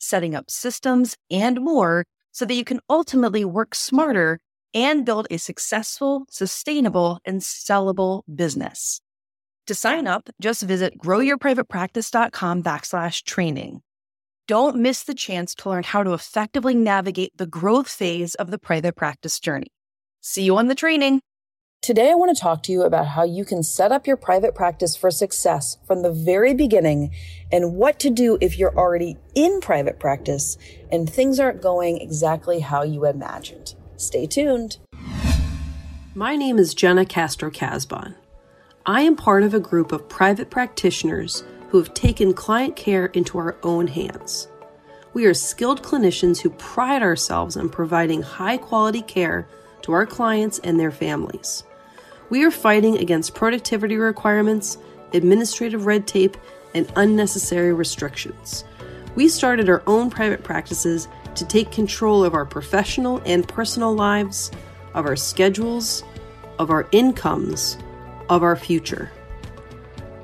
setting up systems, and more so that you can ultimately work smarter and build a successful, sustainable, and sellable business. To sign up, just visit growyourprivatepractice.com backslash training. Don't miss the chance to learn how to effectively navigate the growth phase of the private practice journey. See you on the training. Today, I want to talk to you about how you can set up your private practice for success from the very beginning and what to do if you're already in private practice and things aren't going exactly how you imagined. Stay tuned. My name is Jena Castro Casbon. I am part of a group of private practitioners who have taken client care into our own hands. We are skilled clinicians who pride ourselves on providing high quality care to our clients and their families. We are fighting against productivity requirements, administrative red tape, and unnecessary restrictions. We started our own private practices to take control of our professional and personal lives, of our schedules, of our incomes, of our future.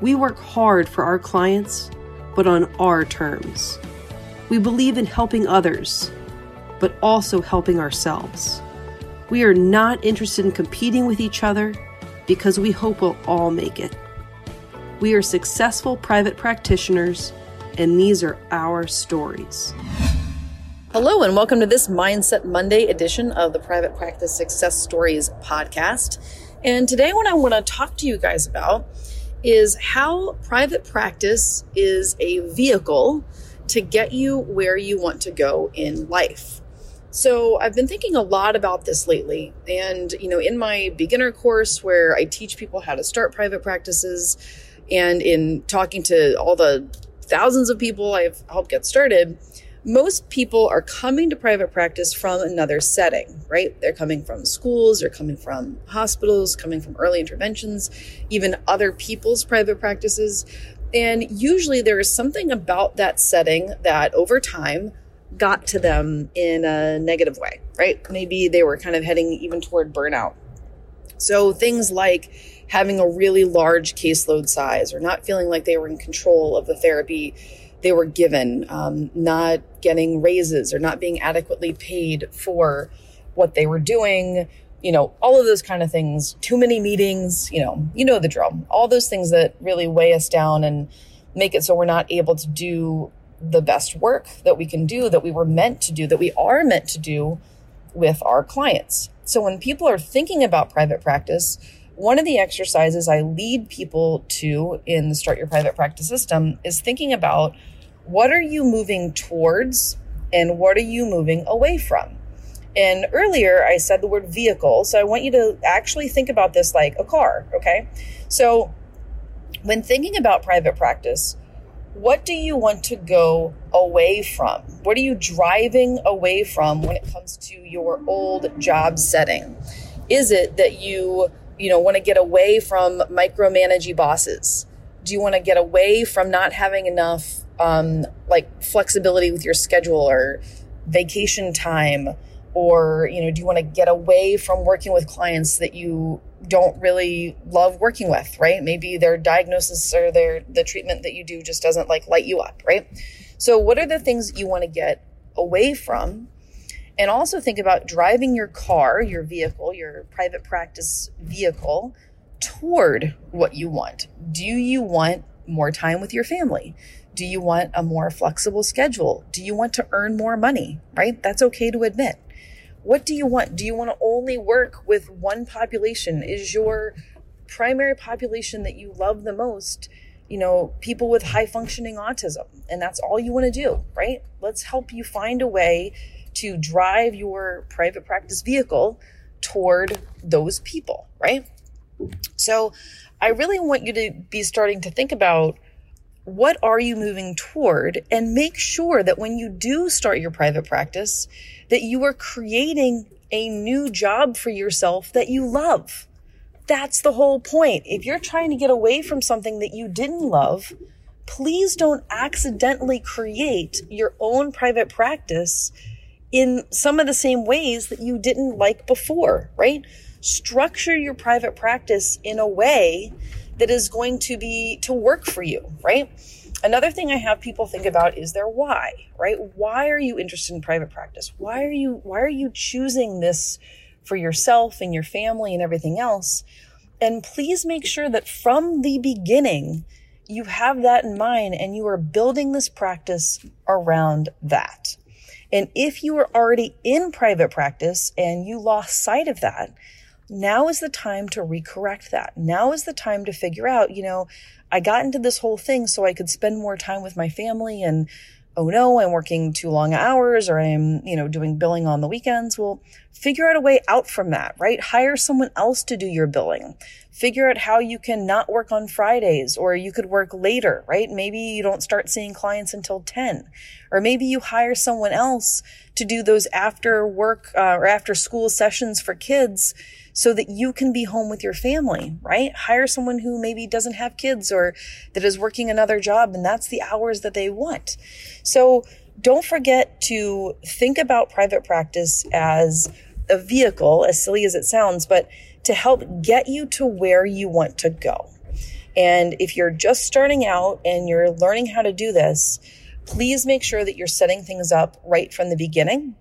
We work hard for our clients, but on our terms. We believe in helping others, but also helping ourselves. We are not interested in competing with each other because we hope we'll all make it. We are successful private practitioners, and these are our stories. Hello, and welcome to this Mindset Monday edition of the Private Practice Success Stories podcast. And today, what I want to talk to you guys about is how private practice is a vehicle to get you where you want to go in life. So I've been thinking a lot about this lately. And, you know, in my beginner course where I teach people how to start private practices, and in talking to all the thousands of people I've helped get started, most people are coming to private practice from another setting, right? They're coming from schools, they're coming from hospitals, coming from early interventions, even other people's private practices. And usually there is something about that setting that over time got to them in a negative way, right? Maybe they were kind of heading even toward burnout. So things like having a really large caseload size or not feeling like they were in control of the therapy they were given, um, not getting raises or not being adequately paid for what they were doing, you know, all of those kind of things, too many meetings, you know, you know the drill. All those things that really weigh us down and make it so we're not able to do the best work that we can do, that we were meant to do, that we are meant to do with our clients. So when people are thinking about private practice, one of the exercises I lead people to in the Start Your Private Practice system is thinking about what are you moving towards and what are you moving away from? And earlier I said the word vehicle. So I want you to actually think about this like a car, okay? So when thinking about private practice, what do you want to go away from? What are you driving away from when it comes to your old job setting? Is it that you, you know, want to get away from micromanaging bosses? Do you want to get away from not having enough um, like flexibility with your schedule or vacation time? Or, you know, do you want to get away from working with clients that you don't really love working with, right? Maybe their diagnosis or their the treatment that you do just doesn't like light you up, right? So what are the things you want to get away from? And also think about driving your car, your vehicle, your private practice vehicle toward what you want. Do you want more time with your family? Do you want a more flexible schedule? Do you want to earn more money, right? That's okay to admit. What do you want? Do you want to only work with one population? Is your primary population that you love the most, you know, people with high functioning autism? And that's all you want to do, right? Let's help you find a way to drive your private practice vehicle toward those people, right? So I really want you to be starting to think about what are you moving toward? And make sure that when you do start your private practice, that you are creating a new job for yourself that you love. That's the whole point. If you're trying to get away from something that you didn't love, please don't accidentally create your own private practice in some of the same ways that you didn't like before, right? Structure your private practice in a way that is going to be to work for you, right? Another thing I have people think about is their why, right? Why are you interested in private practice? Why are you why are you choosing this for yourself and your family and everything else? And please make sure that from the beginning you have that in mind and you are building this practice around that. And if you are already in private practice and you lost sight of that, now is the time to recorrect that. Now is the time to figure out, you know, I got into this whole thing so I could spend more time with my family and oh no, I'm working too long hours or I'm, you know, doing billing on the weekends. Well, figure out a way out from that, right? Hire someone else to do your billing. Figure out how you can not work on Fridays or you could work later, right? Maybe you don't start seeing clients until 10 or maybe you hire someone else to do those after work uh, or after school sessions for kids so that you can be home with your family, right? Hire someone who maybe doesn't have kids or that is working another job and that's the hours that they want. So don't forget to think about private practice as a vehicle, as silly as it sounds, but to help get you to where you want to go. And if you're just starting out and you're learning how to do this, please make sure that you're setting things up right from the beginning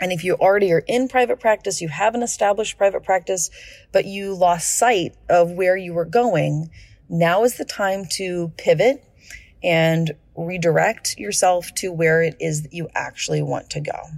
and if you already are in private practice, you have an established private practice, but you lost sight of where you were going, now is the time to pivot and redirect yourself to where it is that you actually want to go.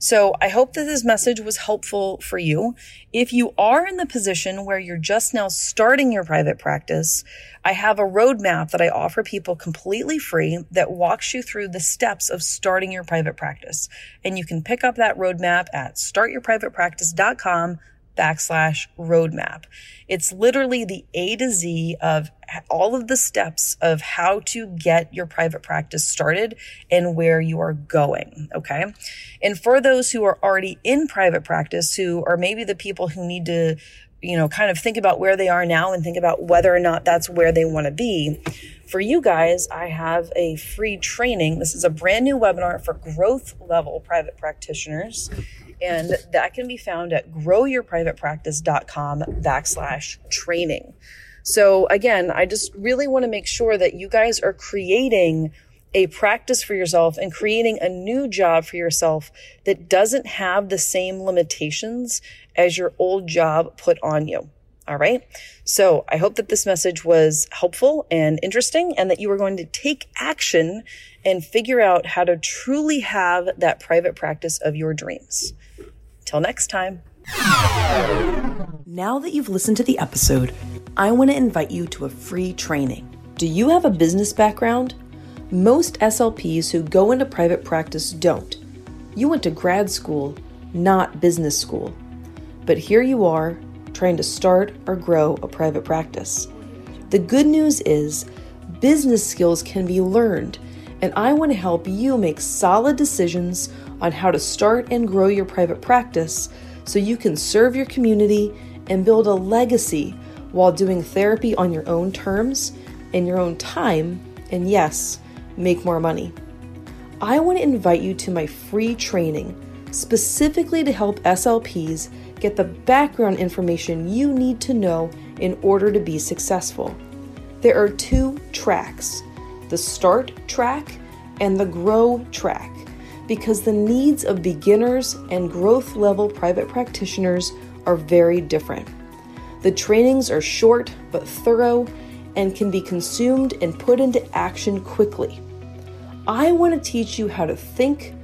So I hope that this message was helpful for you. If you are in the position where you're just now starting your private practice, I have a roadmap that I offer people completely free that walks you through the steps of starting your private practice. And you can pick up that roadmap at startyourprivatepractice.com backslash roadmap. It's literally the A to Z of all of the steps of how to get your private practice started and where you are going. Okay. And for those who are already in private practice, who are maybe the people who need to, you know, kind of think about where they are now and think about whether or not that's where they want to be. For you guys, I have a free training. This is a brand new webinar for growth level private practitioners and that can be found at growyourprivatepractice.com backslash training. So again, I just really want to make sure that you guys are creating a practice for yourself and creating a new job for yourself that doesn't have the same limitations as your old job put on you. All right. So I hope that this message was helpful and interesting and that you are going to take action and figure out how to truly have that private practice of your dreams. Till next time. Now that you've listened to the episode, I want to invite you to a free training. Do you have a business background? Most SLPs who go into private practice don't. You went to grad school, not business school. But here you are, trying to start or grow a private practice. The good news is, business skills can be learned, and I want to help you make solid decisions on how to start and grow your private practice so you can serve your community and build a legacy while doing therapy on your own terms, in your own time, and yes, make more money. I want to invite you to my free training specifically to help SLPs get the background information you need to know in order to be successful. There are two tracks the start track and the grow track because the needs of beginners and growth level private practitioners are very different. The trainings are short but thorough and can be consumed and put into action quickly. I want to teach you how to think,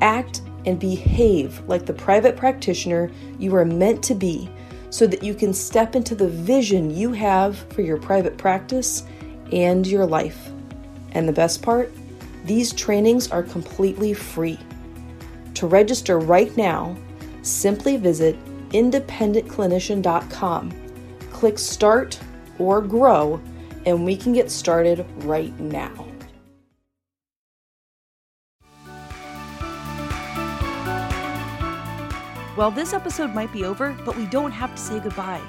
act, and behave like the private practitioner you are meant to be so that you can step into the vision you have for your private practice and your life. And the best part? These trainings are completely free. To register right now, simply visit independentclinician.com, click Start or Grow, and we can get started right now. Well, this episode might be over, but we don't have to say goodbye.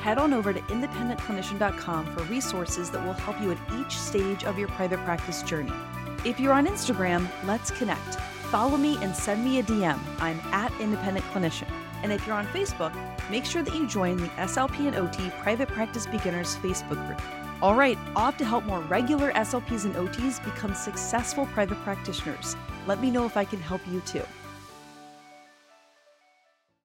Head on over to independentclinician.com for resources that will help you at each stage of your private practice journey. If you're on Instagram, let's connect. Follow me and send me a DM. I'm at Independent Clinician. And if you're on Facebook, make sure that you join the SLP and OT Private Practice Beginners Facebook group. All right, off to help more regular SLPs and OTs become successful private practitioners. Let me know if I can help you too.